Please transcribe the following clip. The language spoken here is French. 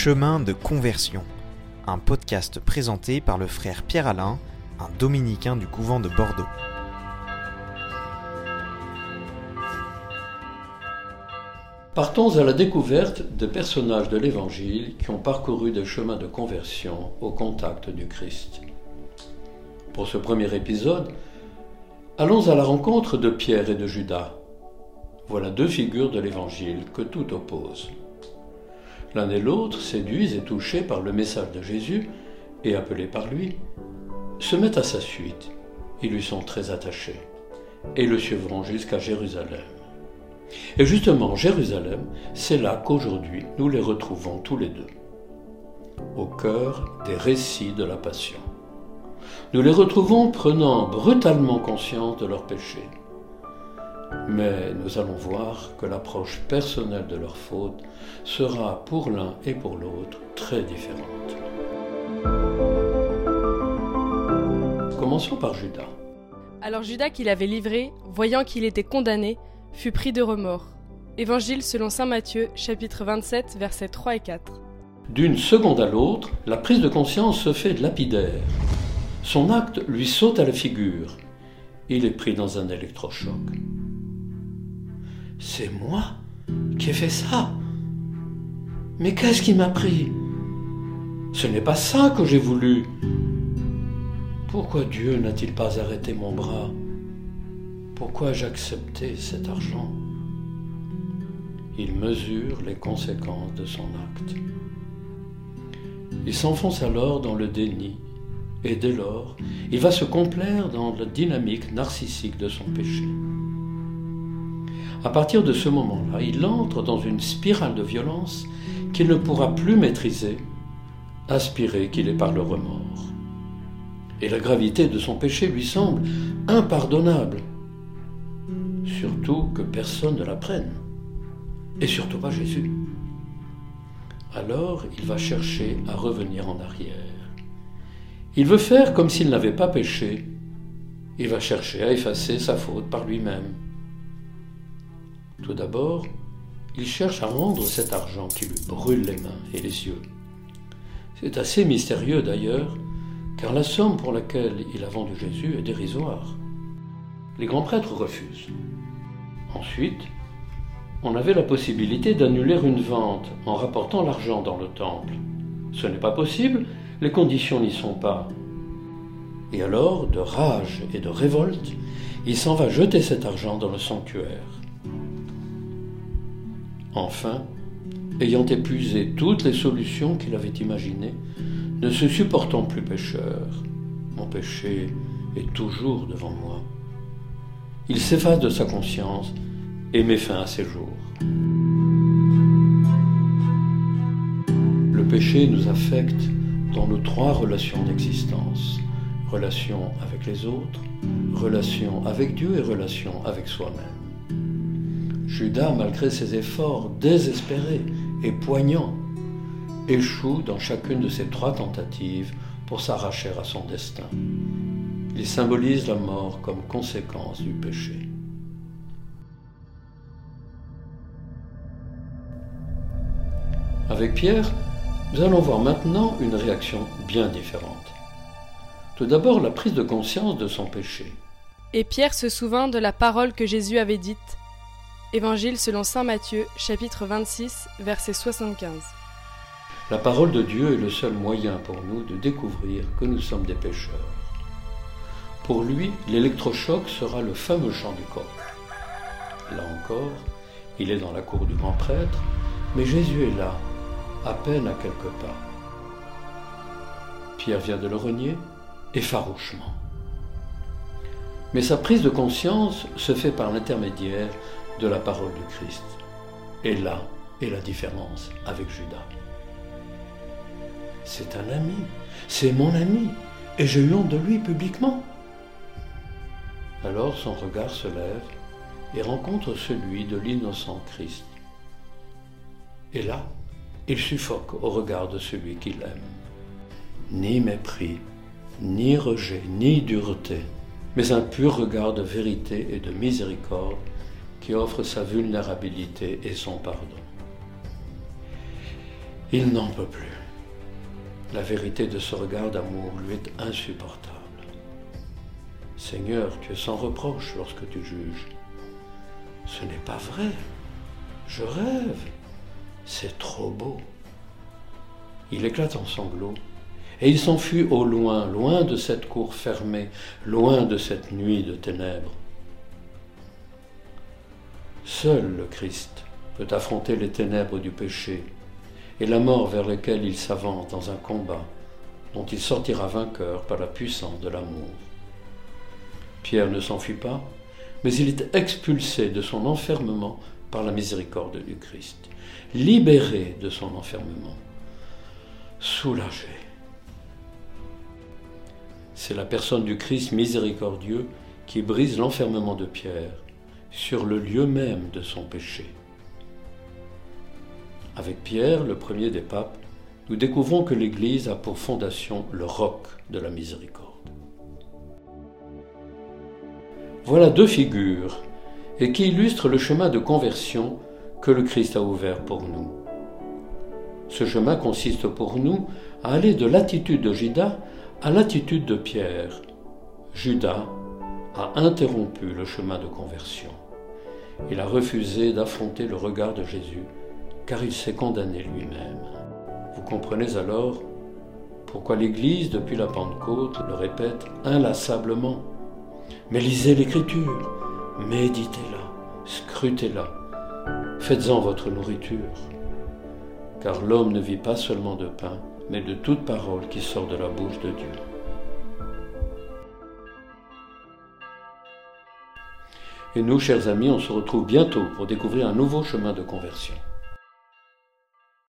Chemin de conversion, un podcast présenté par le frère Pierre-Alain, un dominicain du couvent de Bordeaux. Partons à la découverte des personnages de l'Évangile qui ont parcouru des chemins de conversion au contact du Christ. Pour ce premier épisode, allons à la rencontre de Pierre et de Judas. Voilà deux figures de l'Évangile que tout oppose. L'un et l'autre, séduits et touchés par le message de Jésus et appelés par lui, se mettent à sa suite. Ils lui sont très attachés et le suivront jusqu'à Jérusalem. Et justement, Jérusalem, c'est là qu'aujourd'hui nous les retrouvons tous les deux, au cœur des récits de la Passion. Nous les retrouvons prenant brutalement conscience de leurs péchés. Mais nous allons voir que l'approche personnelle de leur faute sera pour l'un et pour l'autre très différente. Commençons par Judas. Alors Judas qui l'avait livré, voyant qu'il était condamné, fut pris de remords. Évangile selon Saint Matthieu, chapitre 27, versets 3 et 4. D'une seconde à l'autre, la prise de conscience se fait lapidaire. Son acte lui saute à la figure. Il est pris dans un électrochoc. C'est moi qui ai fait ça. Mais qu'est-ce qui m'a pris? Ce n'est pas ça que j'ai voulu. Pourquoi Dieu n'a-t-il pas arrêté mon bras? Pourquoi j'ai accepté cet argent? Il mesure les conséquences de son acte. Il s'enfonce alors dans le déni et dès lors, il va se complaire dans la dynamique narcissique de son péché. À partir de ce moment-là, il entre dans une spirale de violence qu'il ne pourra plus maîtriser, aspiré qu'il est par le remords. Et la gravité de son péché lui semble impardonnable, surtout que personne ne la prenne, et surtout pas Jésus. Alors il va chercher à revenir en arrière. Il veut faire comme s'il n'avait pas péché. Il va chercher à effacer sa faute par lui-même. Tout d'abord, il cherche à rendre cet argent qui lui brûle les mains et les yeux. C'est assez mystérieux d'ailleurs, car la somme pour laquelle il a vendu Jésus est dérisoire. Les grands prêtres refusent. Ensuite, on avait la possibilité d'annuler une vente en rapportant l'argent dans le temple. Ce n'est pas possible, les conditions n'y sont pas. Et alors, de rage et de révolte, il s'en va jeter cet argent dans le sanctuaire. Enfin, ayant épuisé toutes les solutions qu'il avait imaginées, ne se supportant plus pécheur, mon péché est toujours devant moi, il s'efface de sa conscience et met fin à ses jours. Le péché nous affecte dans nos trois relations d'existence. Relation avec les autres, relation avec Dieu et relation avec soi-même. Judas, malgré ses efforts désespérés et poignants, échoue dans chacune de ces trois tentatives pour s'arracher à son destin. Il symbolise la mort comme conséquence du péché. Avec Pierre, nous allons voir maintenant une réaction bien différente. Tout d'abord, la prise de conscience de son péché. Et Pierre se souvint de la parole que Jésus avait dite. Évangile selon Saint Matthieu, chapitre 26, verset 75. La parole de Dieu est le seul moyen pour nous de découvrir que nous sommes des pécheurs. Pour lui, l'électrochoc sera le fameux chant du corps. Là encore, il est dans la cour du grand prêtre, mais Jésus est là, à peine à quelques pas. Pierre vient de le renier, et farouchement. Mais sa prise de conscience se fait par l'intermédiaire de la parole du Christ. Et là est la différence avec Judas. C'est un ami, c'est mon ami, et j'ai eu honte de lui publiquement. Alors son regard se lève et rencontre celui de l'innocent Christ. Et là, il suffoque au regard de celui qu'il aime. Ni mépris, ni rejet, ni dureté, mais un pur regard de vérité et de miséricorde qui offre sa vulnérabilité et son pardon. Il n'en peut plus. La vérité de ce regard d'amour lui est insupportable. Seigneur, tu es sans reproche lorsque tu juges. Ce n'est pas vrai. Je rêve. C'est trop beau. Il éclate en sanglots, et il s'enfuit au loin, loin de cette cour fermée, loin de cette nuit de ténèbres. Seul le Christ peut affronter les ténèbres du péché et la mort vers laquelle il s'avance dans un combat dont il sortira vainqueur par la puissance de l'amour. Pierre ne s'enfuit pas, mais il est expulsé de son enfermement par la miséricorde du Christ, libéré de son enfermement, soulagé. C'est la personne du Christ miséricordieux qui brise l'enfermement de Pierre sur le lieu même de son péché. Avec Pierre, le premier des papes, nous découvrons que l'Église a pour fondation le roc de la miséricorde. Voilà deux figures et qui illustrent le chemin de conversion que le Christ a ouvert pour nous. Ce chemin consiste pour nous à aller de l'attitude de Judas à l'attitude de Pierre. Judas a interrompu le chemin de conversion. Il a refusé d'affronter le regard de Jésus, car il s'est condamné lui-même. Vous comprenez alors pourquoi l'Église, depuis la Pentecôte, le répète inlassablement. Mais lisez l'Écriture, méditez-la, scrutez-la, faites-en votre nourriture. Car l'homme ne vit pas seulement de pain, mais de toute parole qui sort de la bouche de Dieu. Et nous, chers amis, on se retrouve bientôt pour découvrir un nouveau chemin de conversion.